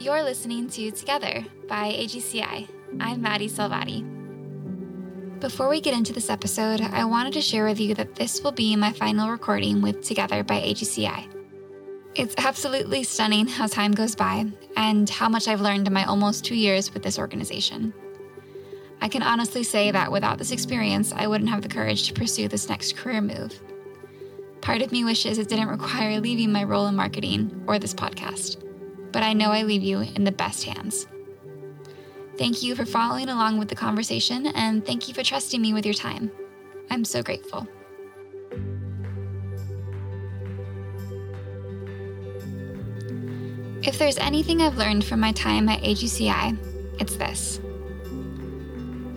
You're listening to Together by AGCI. I'm Maddie Salvati. Before we get into this episode, I wanted to share with you that this will be my final recording with Together by AGCI. It's absolutely stunning how time goes by and how much I've learned in my almost two years with this organization. I can honestly say that without this experience, I wouldn't have the courage to pursue this next career move. Part of me wishes it didn't require leaving my role in marketing or this podcast, but I know I leave you in the best hands. Thank you for following along with the conversation, and thank you for trusting me with your time. I'm so grateful. If there's anything I've learned from my time at AGCI, it's this.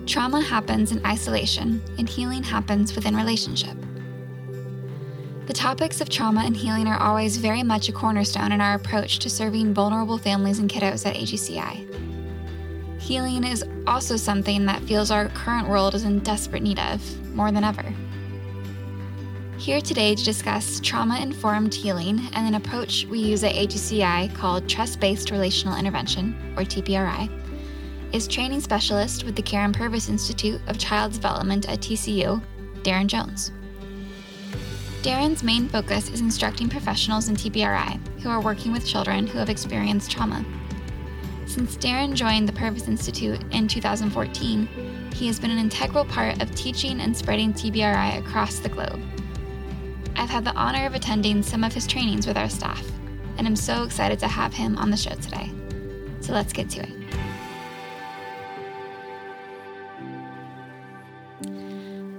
Trauma happens in isolation, and healing happens within relationship. The topics of trauma and healing are always very much a cornerstone in our approach to serving vulnerable families and kiddos at AGCI. Healing is also something that feels our current world is in desperate need of, more than ever. Here today to discuss trauma informed healing and an approach we use at AGCI called Trust Based Relational Intervention, or TBRI, is training specialist with the Karyn Purvis Institute of Child Development at TCU, Darren Jones. Darren's main focus is instructing professionals in TBRI who are working with children who have experienced trauma. Since Darren joined the Purvis Institute in 2014, he has been an integral part of teaching and spreading TBRI across the globe. I've had the honor of attending some of his trainings with our staff, and I'm so excited to have him on the show today. So let's get to it.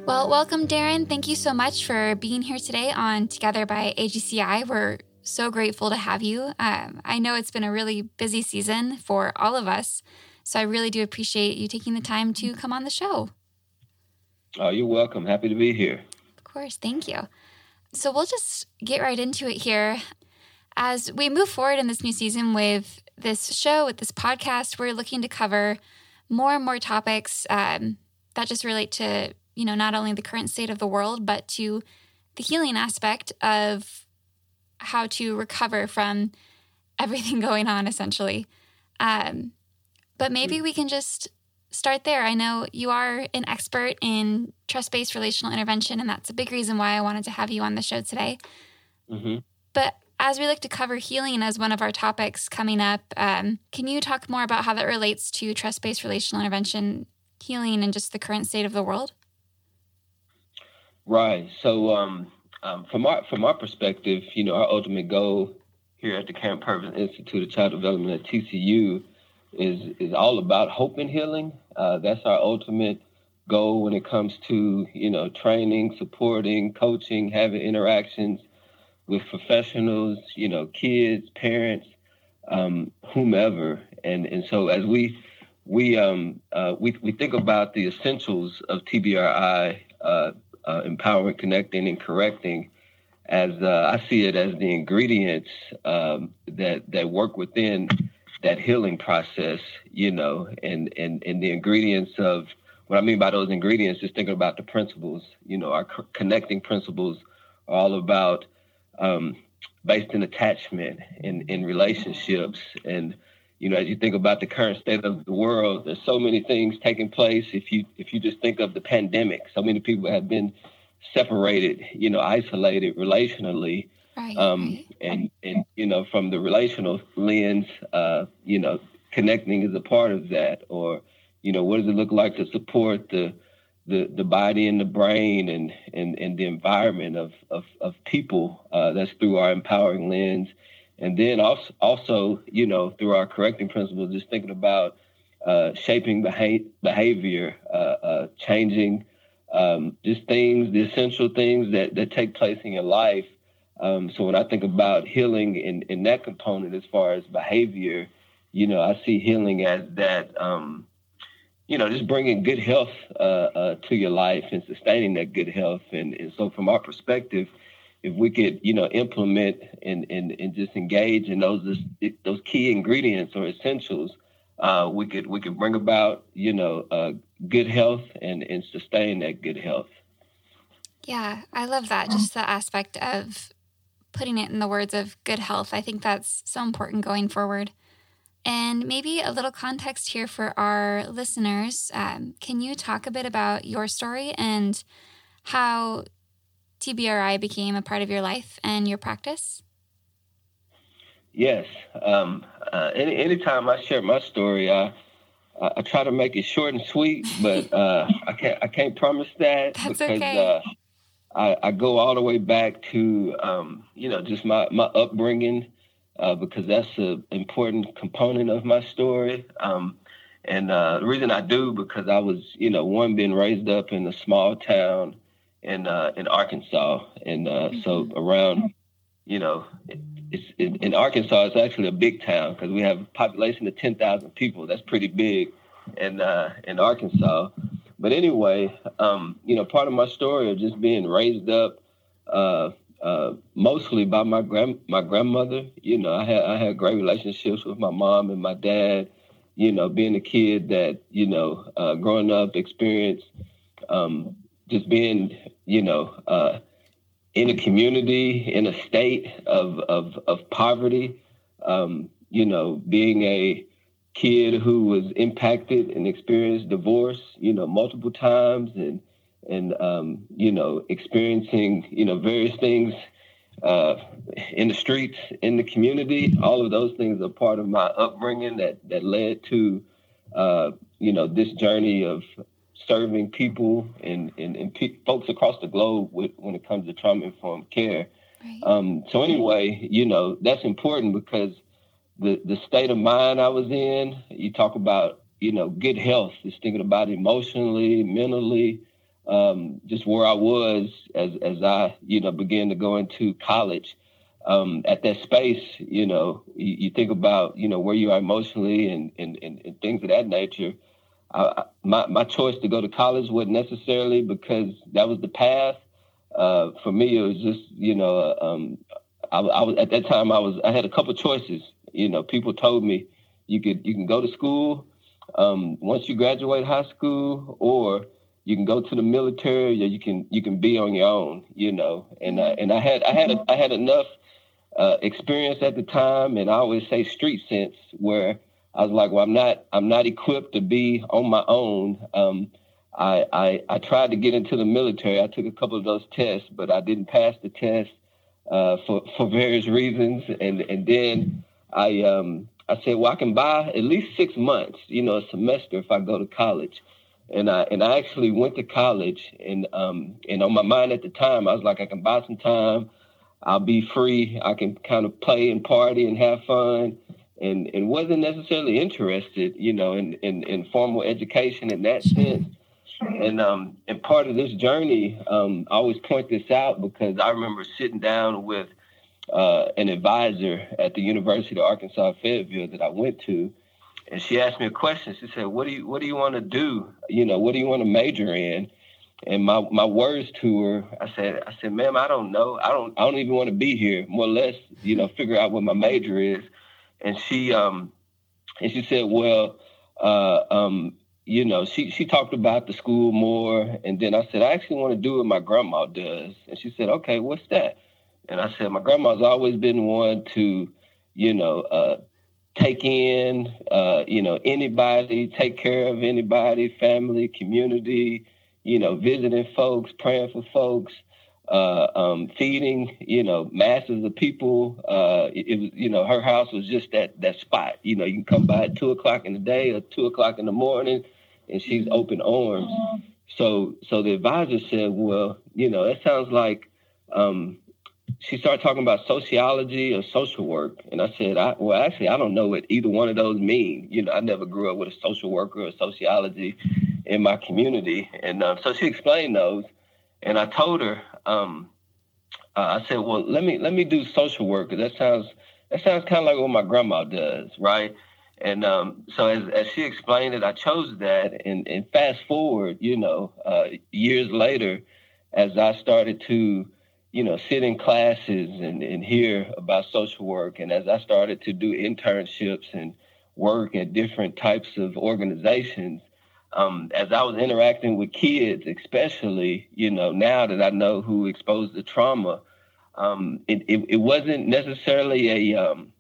Well, welcome, Darren. Thank you so much for being here today on Together by AGCI. We're so grateful to have you. Um, I know it's been a really busy season for all of us, so I really do appreciate you taking the time to come on the show. Oh, you're welcome. Happy to be here. Of course. Thank you. So we'll just get right into it here. As we move forward in this new season with this show, with this podcast, we're looking to cover more and more topics um, that just relate to, you know, not only the current state of the world, but to the healing aspect of how to recover from everything going on, essentially. Um, but maybe we can just start there. I know you are an expert in trust based relational intervention, and that's a big reason why I wanted to have you on the show today. Mm-hmm. But as we like to cover healing as one of our topics coming up, um, can you talk more about how that relates to trust based relational intervention, healing, and just the current state of the world? Right. So, um, um, from our from our perspective, you know, our ultimate goal here at the Karyn Purvis Institute of Child Development at TCU is is all about hope and healing. Uh, that's our ultimate goal when it comes to you know training, supporting, coaching, having interactions with professionals, you know, kids, parents, um, whomever. And and so as we we um uh, we we think about the essentials of TBRI uh, uh, empowering, connecting, and correcting as uh, I see it as the ingredients um, that that work within that healing process, you know, and and and the ingredients of what I mean by those ingredients is thinking about the principles. You know, our connecting principles are all about um, based in attachment in in relationships and you know, as you think about the current state of the world, there's so many things taking place. If you if you just think of the pandemic, so many people have been separated, you know, isolated relationally. Right, um. And and you know, from the relational lens, uh, you know, connecting is a part of that. Or, you know, what does it look like to support the the, the body and the brain and, and, and the environment of, of, of people uh, that's through our empowering lens and then also, also you know, through our correcting principles, just thinking about uh, shaping beha- behavior, uh, uh, changing um, just things, the essential things that, that take place in your life. Um, so when I think about healing in, in that component, as far as behavior, you know, I see healing as that, um, you know, just bringing good health uh, uh, to your life and sustaining that good health. And, and so from our perspective, if we could, you know, implement and, and, and just engage in those those key ingredients or essentials, uh, we could we could bring about, you know, uh, good health and, and sustain that good health. Yeah, I love that. Just the aspect of putting it in the words of good health. I think that's so important going forward. And maybe a little context here for our listeners. Um, can you talk a bit about your story and how TBRI became a part of your life and your practice? Yes. Um, uh, any anytime I share my story, I I try to make it short and sweet, but uh, I can't I can't promise that That's because okay. uh, I, I, go all the way back to um, you know just my my upbringing uh, because that's an important component of my story. Um, and uh, the reason I do because I was you know one being raised up in a small town in uh, in Arkansas, and mm-hmm. so around you know it's in, in Arkansas. It's actually a big town because we have a population of ten thousand people. That's pretty big, in uh, in Arkansas. But anyway, um, you know, part of my story of just being raised up, uh, uh, mostly by my grand my grandmother. You know, I had I had great relationships with my mom and my dad. You know, being a kid that you know, uh, growing up, experienced um, just being, you know uh, in a community, in a state of of, of poverty, um, you know, being a kid who was impacted and experienced divorce, you know, multiple times, and and um, you know, experiencing you know various things uh, in the streets, in the community. All of those things are part of my upbringing that that led to uh, you know this journey of serving people and, and, and pe- folks across the globe with, when it comes to trauma informed care. Right. Um, so anyway, you know that's important because the the state of mind I was in. You talk about you know good health, just thinking about emotionally, mentally, um, just where I was as as I you know began to go into college. Um, at that space, you know, you, you, think about you know where you are emotionally and and, and, and things of that nature. I, my my choice to go to college wasn't necessarily because that was the path. Uh, for me, it was just you know, um, I, I, was at that time I was I had a couple choices. You know, people told me you could you can go to school um, once you graduate high school, or you can go to the military, or you can you can be on your own. You know, and uh, and I had I had a, I had enough uh, experience at the time, and I always say street sense where I was like, well, I'm not, I'm not equipped to be on my own. Um, I, I, I tried to get into the military. I took a couple of those tests, but I didn't pass the test uh, for for various reasons. And and then I um, I said, well, I can buy at least six months, you know, a semester if I go to college. And I and I actually went to college, and um, and on my mind at the time, I was like, I can buy some time. I'll be free. I can kind of play and party and have fun and and wasn't necessarily interested, you know, in in, in formal education in that sense. And um and part of this journey, um, I always point this out because I remember sitting down with uh, an advisor at the University of Arkansas Fayetteville that I went to, and she asked me a question. She said, "What do you What do you want to do? You know, what do you want to major in?" And my, my words to her, I said, I said, ma'am, I don't know. I don't I don't even want to be here. More or less, you know, figure out what my major is and she um and she said, well, uh, um, you know, she she talked about the school more, and then I said, I actually want to do what my grandma does, and she said, okay, what's that? And I said, my grandma's always been one to, you know, uh, take in, uh, you know, anybody, take care of anybody, family, community, you know, visiting folks, praying for folks uh, um, feeding, you know, masses of people. Uh, it, was, you know, her house was just that that spot. You know, you can come by at two o'clock in the day or two o'clock in the morning, and she's open arms. So, so the advisor said, "Well, you know, that sounds like." Um, she started talking about sociology or social work, and I said, I, "Well, actually, I don't know what either one of those mean. You know, I never grew up with a social worker or sociology in my community." And uh, so she explained those, and I told her, um, uh, I said, well, let me let me do social work that sounds that sounds kind of like what my grandma does, right? And um, so as, as she explained it, I chose that. And, and fast forward, you know, uh, years later, as I started to, you know, sit in classes and, and hear about social work, and as I started to do internships and work at different types of organizations, um, as I was interacting with kids, especially, you know, now that I know who exposed the trauma, um, it, it, it, wasn't necessarily a, um,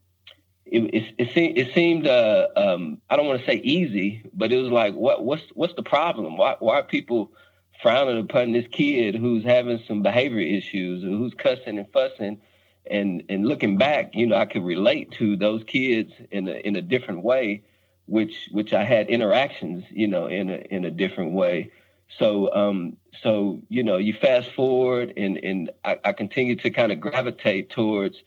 it, it, seemed it seemed uh, um, I don't want to say easy, but it was like what what's what's the problem? Why why are people frowning upon this kid who's having some behavior issues or who's cussing and fussing? And and looking back, you know, I could relate to those kids in a in a different way, which which I had interactions, you know, in a in a different way. So um so you know, you fast forward and and I, I continue to kind of gravitate towards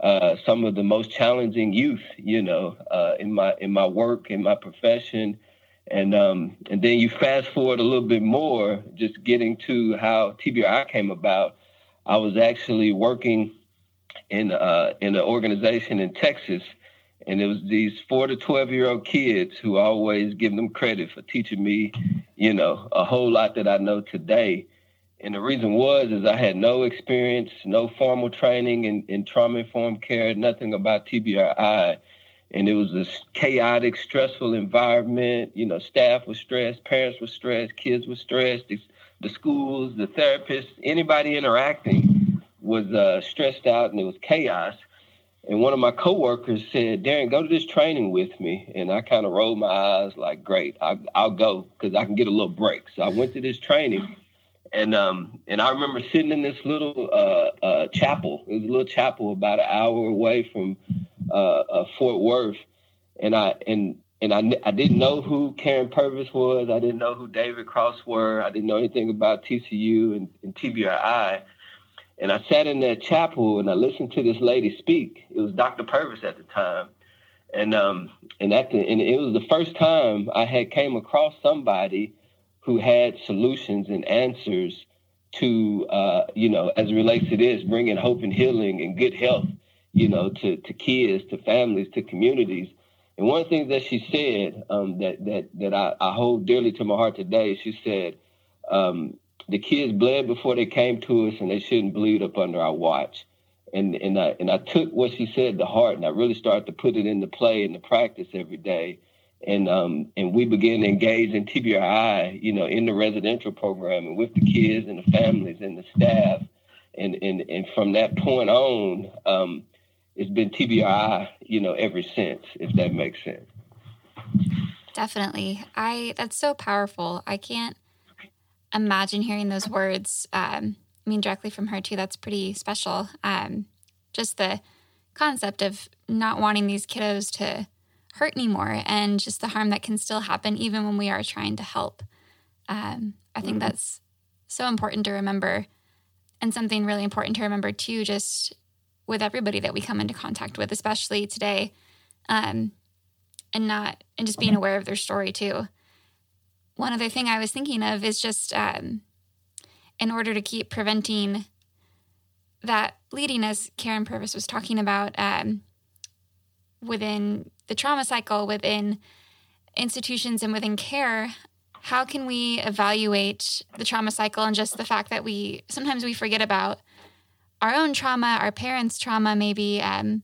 uh, some of the most challenging youth, you know, uh, in my in my work, in my profession, and um, and then you fast forward a little bit more, just getting to how TBRI came about. I was actually working in uh, in an organization in Texas, and it was these four to twelve year old kids who always give them credit for teaching me, you know, a whole lot that I know today. And the reason was is I had no experience, no formal training in, in trauma informed care, nothing about TBRI. And it was this chaotic, stressful environment. You know, staff was stressed, parents were stressed, kids were stressed, the, the schools, the therapists, anybody interacting was uh, stressed out and it was chaos. And one of my coworkers said, Darren, go to this training with me. And I kind of rolled my eyes like, great, I, I'll go because I can get a little break. So I went to this training and um and I remember sitting in this little uh, uh, chapel. It was a little chapel about an hour away from uh, uh Fort Worth, and I and and I, I didn't know who Karyn Purvis was. I didn't know who David Cross were. I didn't know anything about TCU and, and TBRI. And I sat in that chapel and I listened to this lady speak. It was Dr. Purvis at the time. And um and at the, and it was the first time I had came across somebody who had solutions and answers to, uh, you know, as it relates to this, bringing hope and healing and good health, you know, to, to kids, to families, to communities. And one of the things that she said um, that that that I, I, hold dearly to my heart today, she said, um, "The kids bled before they came to us, and they shouldn't bleed up under our watch." And and I and I took what she said to heart, and I really started to put it into play and to practice every day and um, and we began to engage in TBRI, you know, in the residential program and with the kids and the families and the staff, and and and from that point on, um, it's been TBRI, you know, ever since. If that makes sense. Definitely, I that's so powerful. I can't imagine hearing those words. Um, I mean, directly from her too. That's pretty special. Um, just the concept of not wanting these kiddos to hurt anymore and just the harm that can still happen even when we are trying to help. Um, I think mm-hmm. that's so important to remember. And something really important to remember too, just with everybody that we come into contact with, especially today, um, and not, and just being mm-hmm. aware of their story too. One other thing I was thinking of is just um, in order to keep preventing that bleeding, as Karyn Purvis was talking about, um, within the trauma cycle within institutions and within care how can we evaluate the trauma cycle and just the fact that we sometimes we forget about our own trauma our parents trauma maybe um,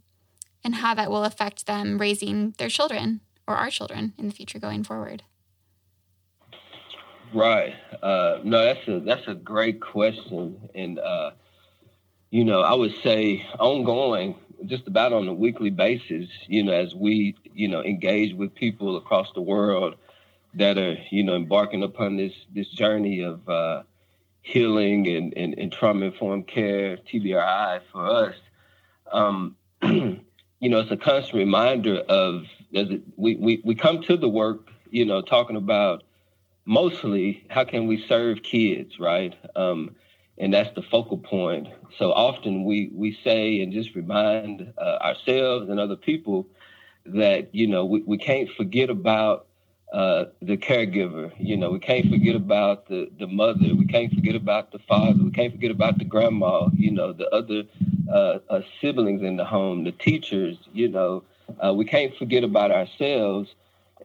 and how that will affect them raising their children or our children in the future going forward right uh, no that's a that's a great question and uh, you know i would say ongoing just about on a weekly basis, you know, as we, you know, engage with people across the world that are, you know, embarking upon this this journey of uh, healing and, and, and trauma informed care, TBRI for us. Um, you know, it's a constant reminder of we, we, we come to the work, you know, talking about mostly how can we serve kids, right? Um, and that's the focal point. So often we we say and just remind uh, ourselves and other people that you know we, we can't forget about uh, the caregiver. You know, we can't forget about the the mother. We can't forget about the father. We can't forget about the grandma. You know, the other uh, uh siblings in the home, the teachers. You know, uh, we can't forget about ourselves.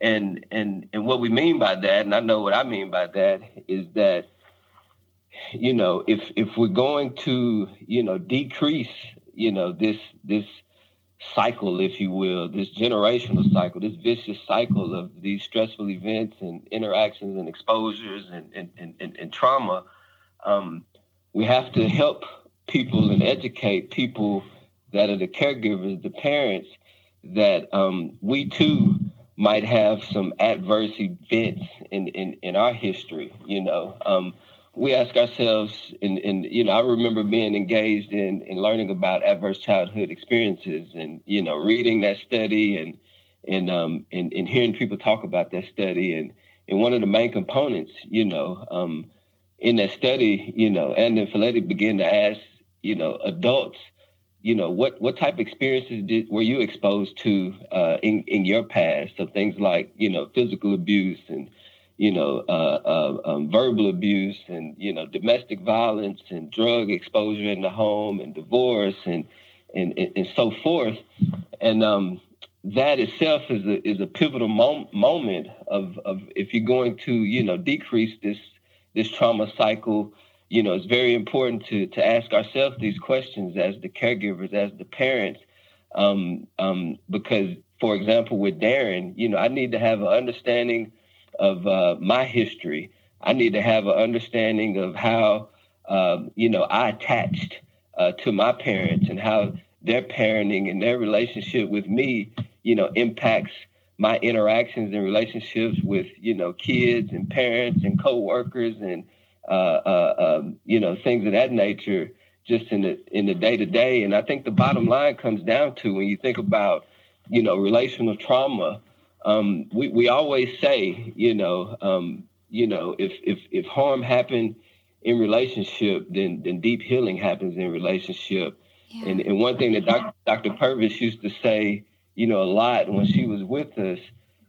And and and what we mean by that, and I know what I mean by that, is that you know, if if we're going to, you know, decrease, you know, this this cycle, if you will, this generational cycle, this vicious cycle of these stressful events and interactions and exposures and and, and, and, and trauma, um, we have to help people and educate people that are the caregivers, the parents, that um, we too might have some adverse events in, in, in our history. You know, um, we ask ourselves, and, and you know, I remember being engaged in, in learning about adverse childhood experiences, and you know, reading that study and and um and, and hearing people talk about that study, and and one of the main components, you know, um, in that study, you know, and then Felitti began to ask, you know, adults you know what what type of experiences did were you exposed to uh, in in your past? So things like you know physical abuse and you know uh, uh, um, verbal abuse and you know domestic violence and drug exposure in the home and divorce and and and, and so forth. And um, that itself is a is a pivotal mom- moment of of if you're going to you know decrease this this trauma cycle you know, it's very important to to ask ourselves these questions as the caregivers, as the parents, um, um, because, for example, with Darren, you know, I need to have an understanding of uh, my history. I need to have an understanding of how, um, you know, I attached uh, to my parents and how their parenting and their relationship with me, you know, impacts my interactions and relationships with, you know, kids and parents and coworkers and um, you know, things of that nature, just in the in the day to day. And I think the bottom line comes down to when you think about, you know, relational trauma. Um, we we always say, you know, um, you know, if if if harm happened in relationship, then then deep healing happens in relationship. Yeah. And and one thing that Dr. Dr. Purvis used to say, you know, a lot when she was with us,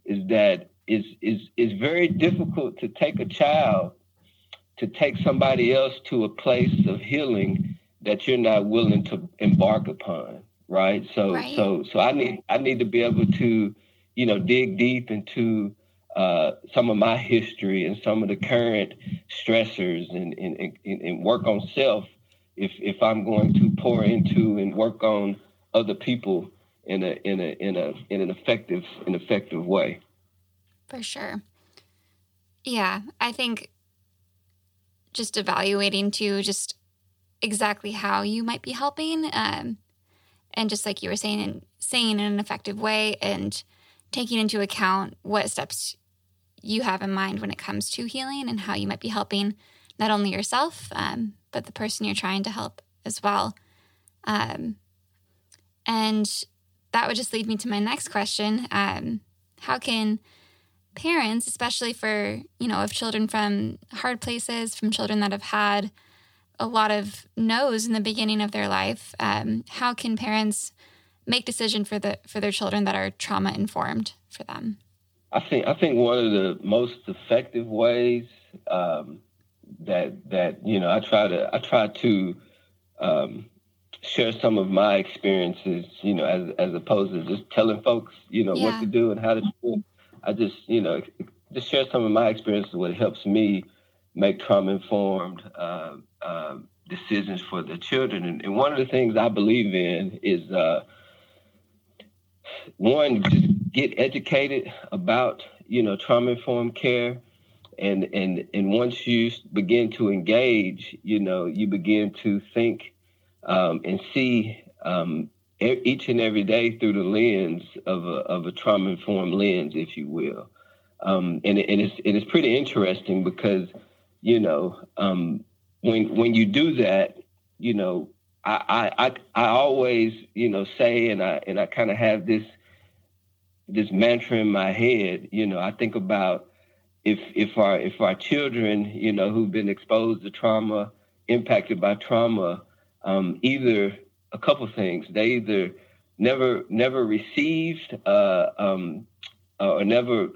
is that is is is very difficult to take a child to take somebody else to a place of healing that you're not willing to embark upon right? So right. so so i need i need to be able to you know dig deep into uh, some of my history and some of the current stressors and, and, and, and work on self if if i'm going to pour into and work on other people in a in a in a in an effective an effective way. For sure. Yeah i think just evaluating to just exactly how you might be helping um, and just like you were saying and saying in an effective way and taking into account what steps you have in mind when it comes to healing and how you might be helping not only yourself um, but the person you're trying to help as well. Um, and that would just lead me to my next question um, how can parents, especially for, you know, of children from hard places, from children that have had a lot of no's in the beginning of their life, um, how can parents make decision for the for their children that are trauma informed for them? I think I think one of the most effective ways um, that that you know I try to I try to um, share some of my experiences, you know, as as opposed to just telling folks, you know, yeah. what to do and how to do it. I just, you know, just share some of my experiences. What helps me make trauma informed uh, uh, decisions for the children. And, and, one of the things I believe in is uh, one, just get educated about, you know, trauma informed care. And, and and once you begin to engage, you know, you begin to think um, and see um, each and every day through the lens of a, of a trauma informed lens, if you will. Um, and, and it's it is pretty interesting because you know um, when when you do that, you know I, I I always you know say and I and I kind of have this this mantra in my head. You know I think about if if our if our children you know who've been exposed to trauma, impacted by trauma, um, either a couple things. They either never never received uh, um, uh, or never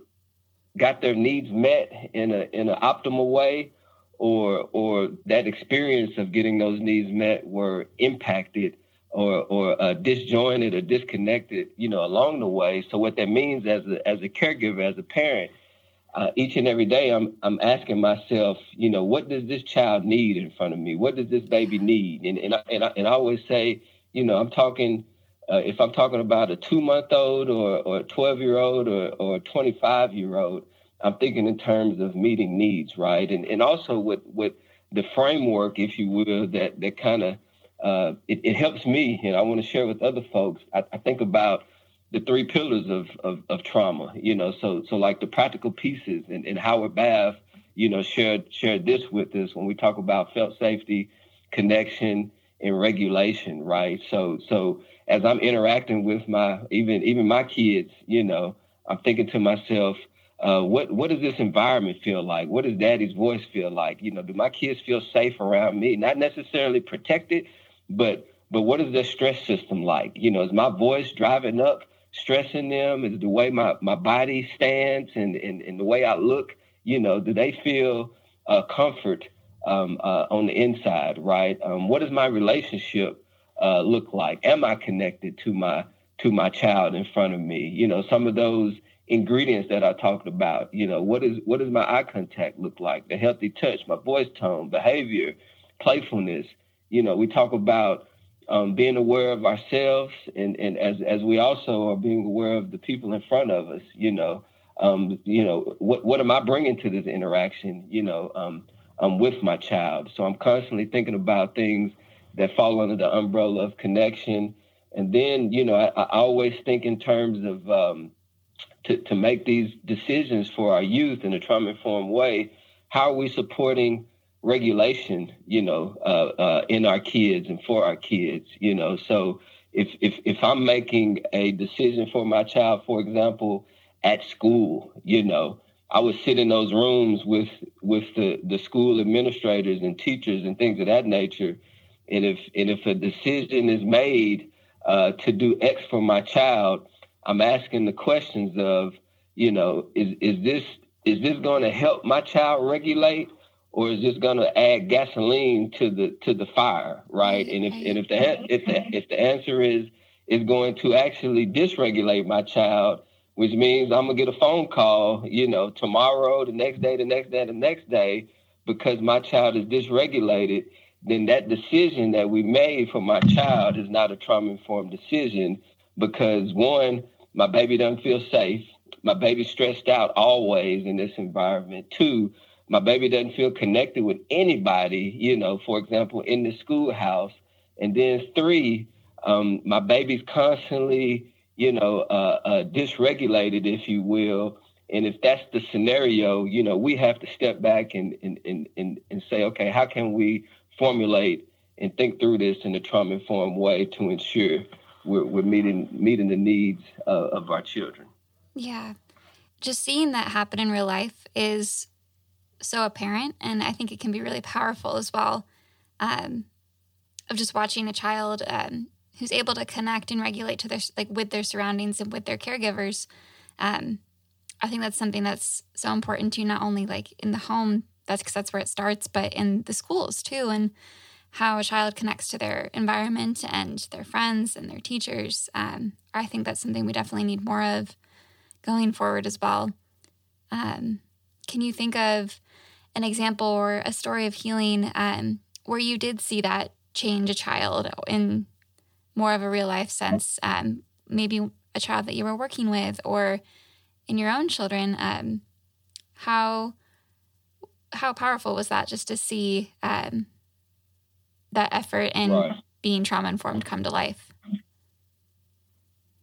got their needs met in a in an optimal way, or or that experience of getting those needs met were impacted or or uh, disjointed or disconnected, you know, along the way. So what that means as a as a caregiver, as a parent, uh, each and every day I'm I'm asking myself, you know, what does this child need in front of me? What does this baby need? And and I, and I, and I always say, you know, I'm talking uh, if I'm talking about a two month old or or a 12 year old or or a 25 year old, I'm thinking in terms of meeting needs, right? And and also with with the framework, if you will, that that kind of uh, it, it, helps me, and I want to share with other folks. I, I think about the three pillars of, of, of trauma, you know, so so like the practical pieces and, and Howard Bath, you know, shared shared this with us when we talk about felt safety, connection, and regulation, right? So so as I'm interacting with my even even my kids, you know, I'm thinking to myself, uh, what what does this environment feel like? What does daddy's voice feel like? You know, do my kids feel safe around me? Not necessarily protected, but but what is their stress system like? You know, is my voice driving up stressing them? Is the way my, my body stands and, and, and the way I look, you know, do they feel uh, comfort um, uh, on the inside, right? Um, what does my relationship uh, look like? Am I connected to my to my child in front of me? You know, some of those ingredients that I talked about. You know, what is what does my eye contact look like? The healthy touch, my voice tone, behavior, playfulness. You know, we talk about um, being aware of ourselves and, and as, as we also are being aware of the people in front of us, you know, um, you know, what, what am I bringing to this interaction, you know, um, um, with my child? So I'm constantly thinking about things that fall under the umbrella of connection. And then, you know, I, I always think in terms of um, to, to make these decisions for our youth in a trauma informed way. How are we supporting regulation, you know, uh, uh, in our kids and for our kids, you know. So if if if I'm making a decision for my child, for example, at school, you know, I would sit in those rooms with with the the school administrators and teachers and things of that nature. And if and if a decision is made uh, to do X for my child, I'm asking the questions of, you know, is is this is this going to help my child regulate? Or is this going to add gasoline to the to the fire, right? And if and if the if the if the answer is is going to actually dysregulate my child, which means I'm gonna get a phone call, you know, tomorrow, the next day, the next day, the next day, because my child is dysregulated, then that decision that we made for my child is not a trauma informed decision because one, my baby doesn't feel safe. My baby's stressed out always in this environment. Two, my baby doesn't feel connected with anybody, you know, for example, in the schoolhouse. And then three, um, my baby's constantly, you know, uh, uh, dysregulated, if you will. And if that's the scenario, you know, we have to step back and, and, and, and, and say, okay, how can we formulate and think through this in a trauma informed way to ensure we're, we're meeting meeting the needs uh, of our children. Yeah. Just seeing that happen in real life is so apparent. And I think it can be really powerful as well um, of just watching a child um, who's able to connect and regulate to their like with their surroundings and with their caregivers. Um, I think that's something that's so important to not only like in the home, that's because that's where it starts, but in the schools too, and how a child connects to their environment and their friends and their teachers. Um, I think that's something we definitely need more of going forward as well. Um, can you think of an example or a story of healing um, where you did see that change a child in more of a real life sense? Um, maybe a child that you were working with or in your own children. Um, how how powerful was that just to see um, that effort and right. being trauma informed come to life?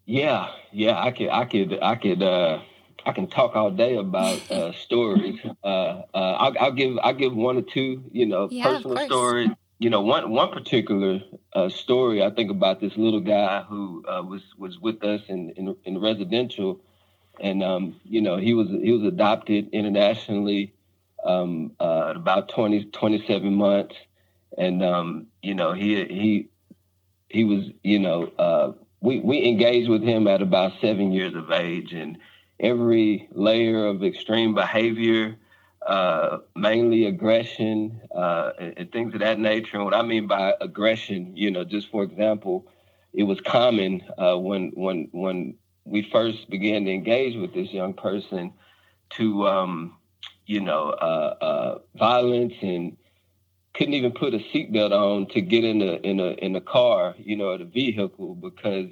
Yeah, yeah, I could, I could, I could. Uh, I can talk all day about uh, stories. Uh, uh, I'll, I'll, give I'll give one or two, you know, yeah, personal stories. You know, one one particular uh, story I think about this little guy who uh, was was with us in in, in residential, and um, you know he was he was adopted internationally um, uh, at about 20, 27 months, and um, you know he he he was you know we we engaged with him at about seven years of age and every layer of extreme behavior, uh, mainly aggression uh, and, things of that nature. And what I mean by aggression, you know, just for example, it was common uh, when when when we first began to engage with this young person to, um, you know, uh, uh, violence and couldn't even put a seatbelt on to get in a in a in a car, you know, at a vehicle because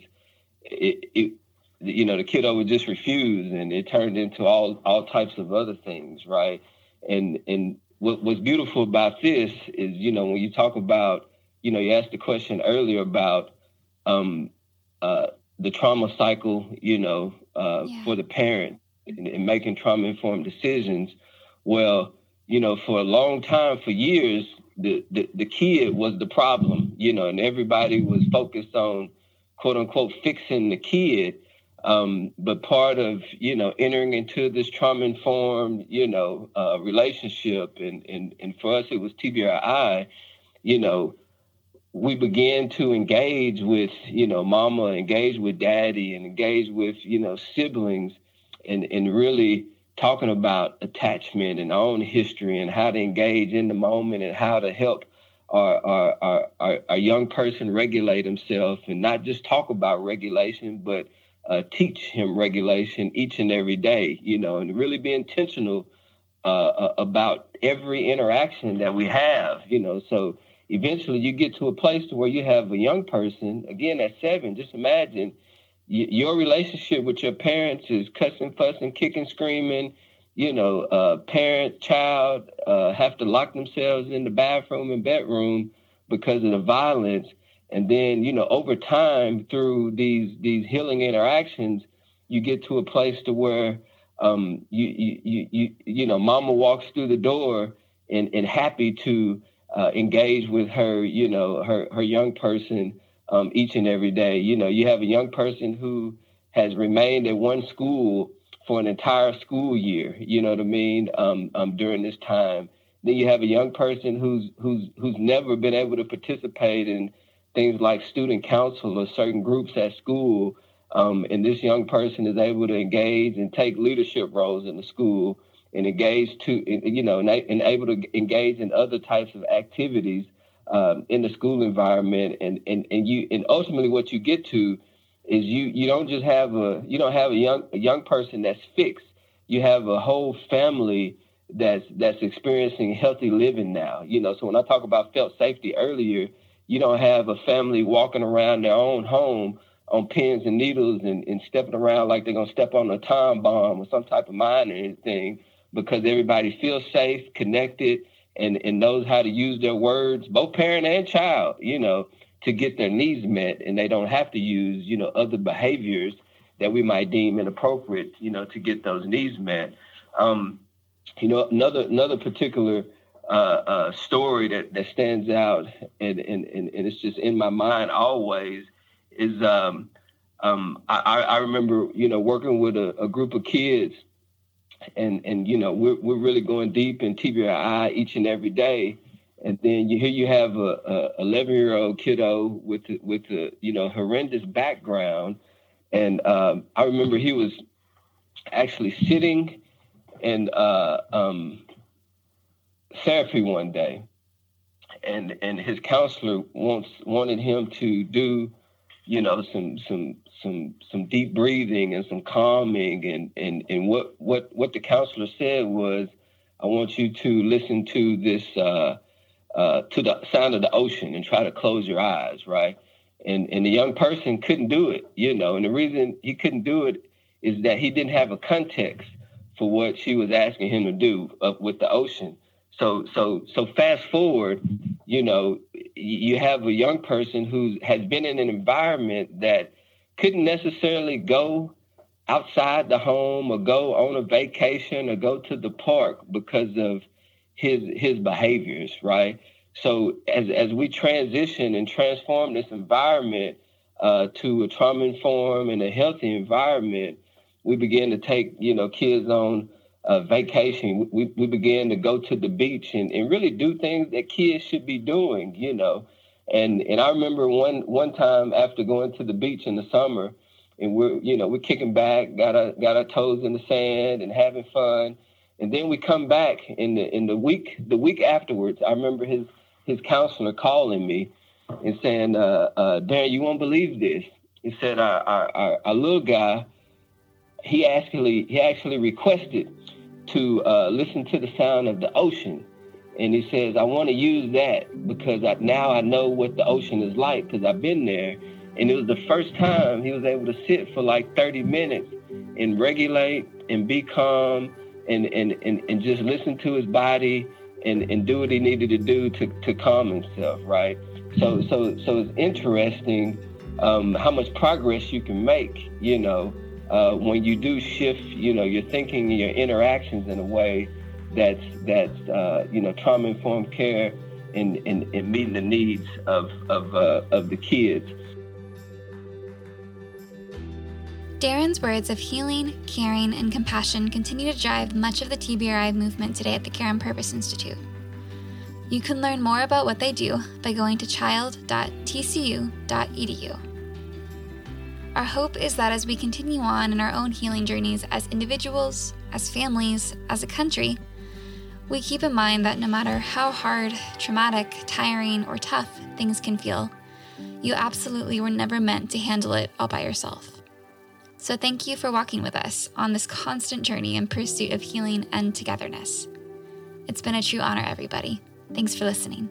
it you know, the kiddo would just refuse, and it turned into all all types of other things, right? And and what what's beautiful about this is, you know, when you talk about, you know, you asked the question earlier about um, uh, the trauma cycle, you know, uh, yeah. for the parent and, making trauma informed decisions. Well, you know, for a long time, for years, the, the, the kid was the problem, you know, and everybody was focused on quote unquote fixing the kid. Um, but part of, you know, entering into this trauma informed, you know, uh, relationship and, and, and for us, it was TBRI, you know, we began to engage with, you know, mama, engage with daddy and engage with, you know, siblings and, and really talking about attachment and our own history and how to engage in the moment and how to help our, our, our, our, our young person regulate himself and not just talk about regulation, but uh, teach him regulation each and every day, you know, and really be intentional uh, uh about every interaction that we have, you know. So eventually you get to a place to where you have a young person, again at seven, just imagine your relationship with your parents is cussing, fussing, kicking, screaming. You know, uh, parent, child uh, have to lock themselves in the bathroom and bedroom because of the violence. And then, you know, over time, through these these healing interactions, you get to a place to where um, you, you you you know, mama walks through the door and and happy to uh, engage with her, you know, her her young person um, each and every day. You know, you have a young person who has remained at one school for an entire school year. You know what I mean? Um, um, during this time, then you have a young person who's who's who's never been able to participate in things like student council or certain groups at school. Um, and this young person is able to engage and take leadership roles in the school and engage to you know and, able to engage in other types of activities um, in the school environment, and, and and you and ultimately what you get to is you you don't just have a you don't have a young a young person that's fixed. You have a whole family that's that's experiencing healthy living now. You know, so when I talk about felt safety earlier, you don't have a family walking around their own home on pins and needles and, and stepping around like they're gonna step on a time bomb or some type of mine or anything because everybody feels safe, connected, and, and knows how to use their words, both parent and child, you know, to get their needs met. And they don't have to use, you know, other behaviors that we might deem inappropriate, you know, to get those needs met. Um, you know, another another particular uh, story that, that stands out and, and, and, and, it's just in my mind always is um, um, I, I remember, you know, working with a, a group of kids and and you know we're we're really going deep in TBRI each and every day. And then you here you have a, a 11 year old kiddo with with a you know horrendous background, and um, I remember he was actually sitting and uh, um, therapy one day, and and his counselor wants wanted him to do you know some some some some deep breathing and some calming and and and what what what the counselor said was i want you to listen to this uh, uh, to the sound of the ocean and try to close your eyes right? And and the young person couldn't do it you know and the reason he couldn't do it is that he didn't have a context for what she was asking him to do uh, with the ocean so so so fast forward you know you have a young person who has been in an environment that couldn't necessarily go outside the home or go on a vacation or go to the park because of his his behaviors, right? So as as we transition and transform this environment uh, to a trauma informed and a healthy environment, we begin to take you know kids on a vacation. We we began to go to the beach and, and really do things that kids should be doing, you know. And and I remember one one time after going to the beach in the summer, and we're you know we're kicking back, got our got our toes in the sand and having fun, and then we come back in the in the week the week afterwards. I remember his his counselor calling me and saying, uh, uh, "Darren, you won't believe this." He said, "Our our, our, our little guy, he actually he actually requested to uh, listen to the sound of the ocean." and he says, I want to use that because I, now I know what the ocean is like because I've been there. And it was the first time he was able to sit for like 30 minutes and regulate and be calm and, and, and, and just listen to his body and, and do what he needed to do to, to calm himself, right? So, so, so it's interesting um, how much progress you can make, you know, uh, when you do shift, you know, your thinking and your interactions in a way that's that's uh, you know trauma informed care and, and, and, meeting the needs of of, uh, of the kids. Karyn's words of healing, caring, and compassion continue to drive much of the TBRI movement today at the Karyn Purvis Institute. You can learn more about what they do by going to child.tcu.edu. Our hope is that as we continue on in our own healing journeys as individuals, as families, as a country, we keep in mind that no matter how hard, traumatic, tiring, or tough things can feel, you absolutely were never meant to handle it all by yourself. So, thank you for walking with us on this constant journey in pursuit of healing and togetherness. It's been a true honor, everybody. Thanks for listening.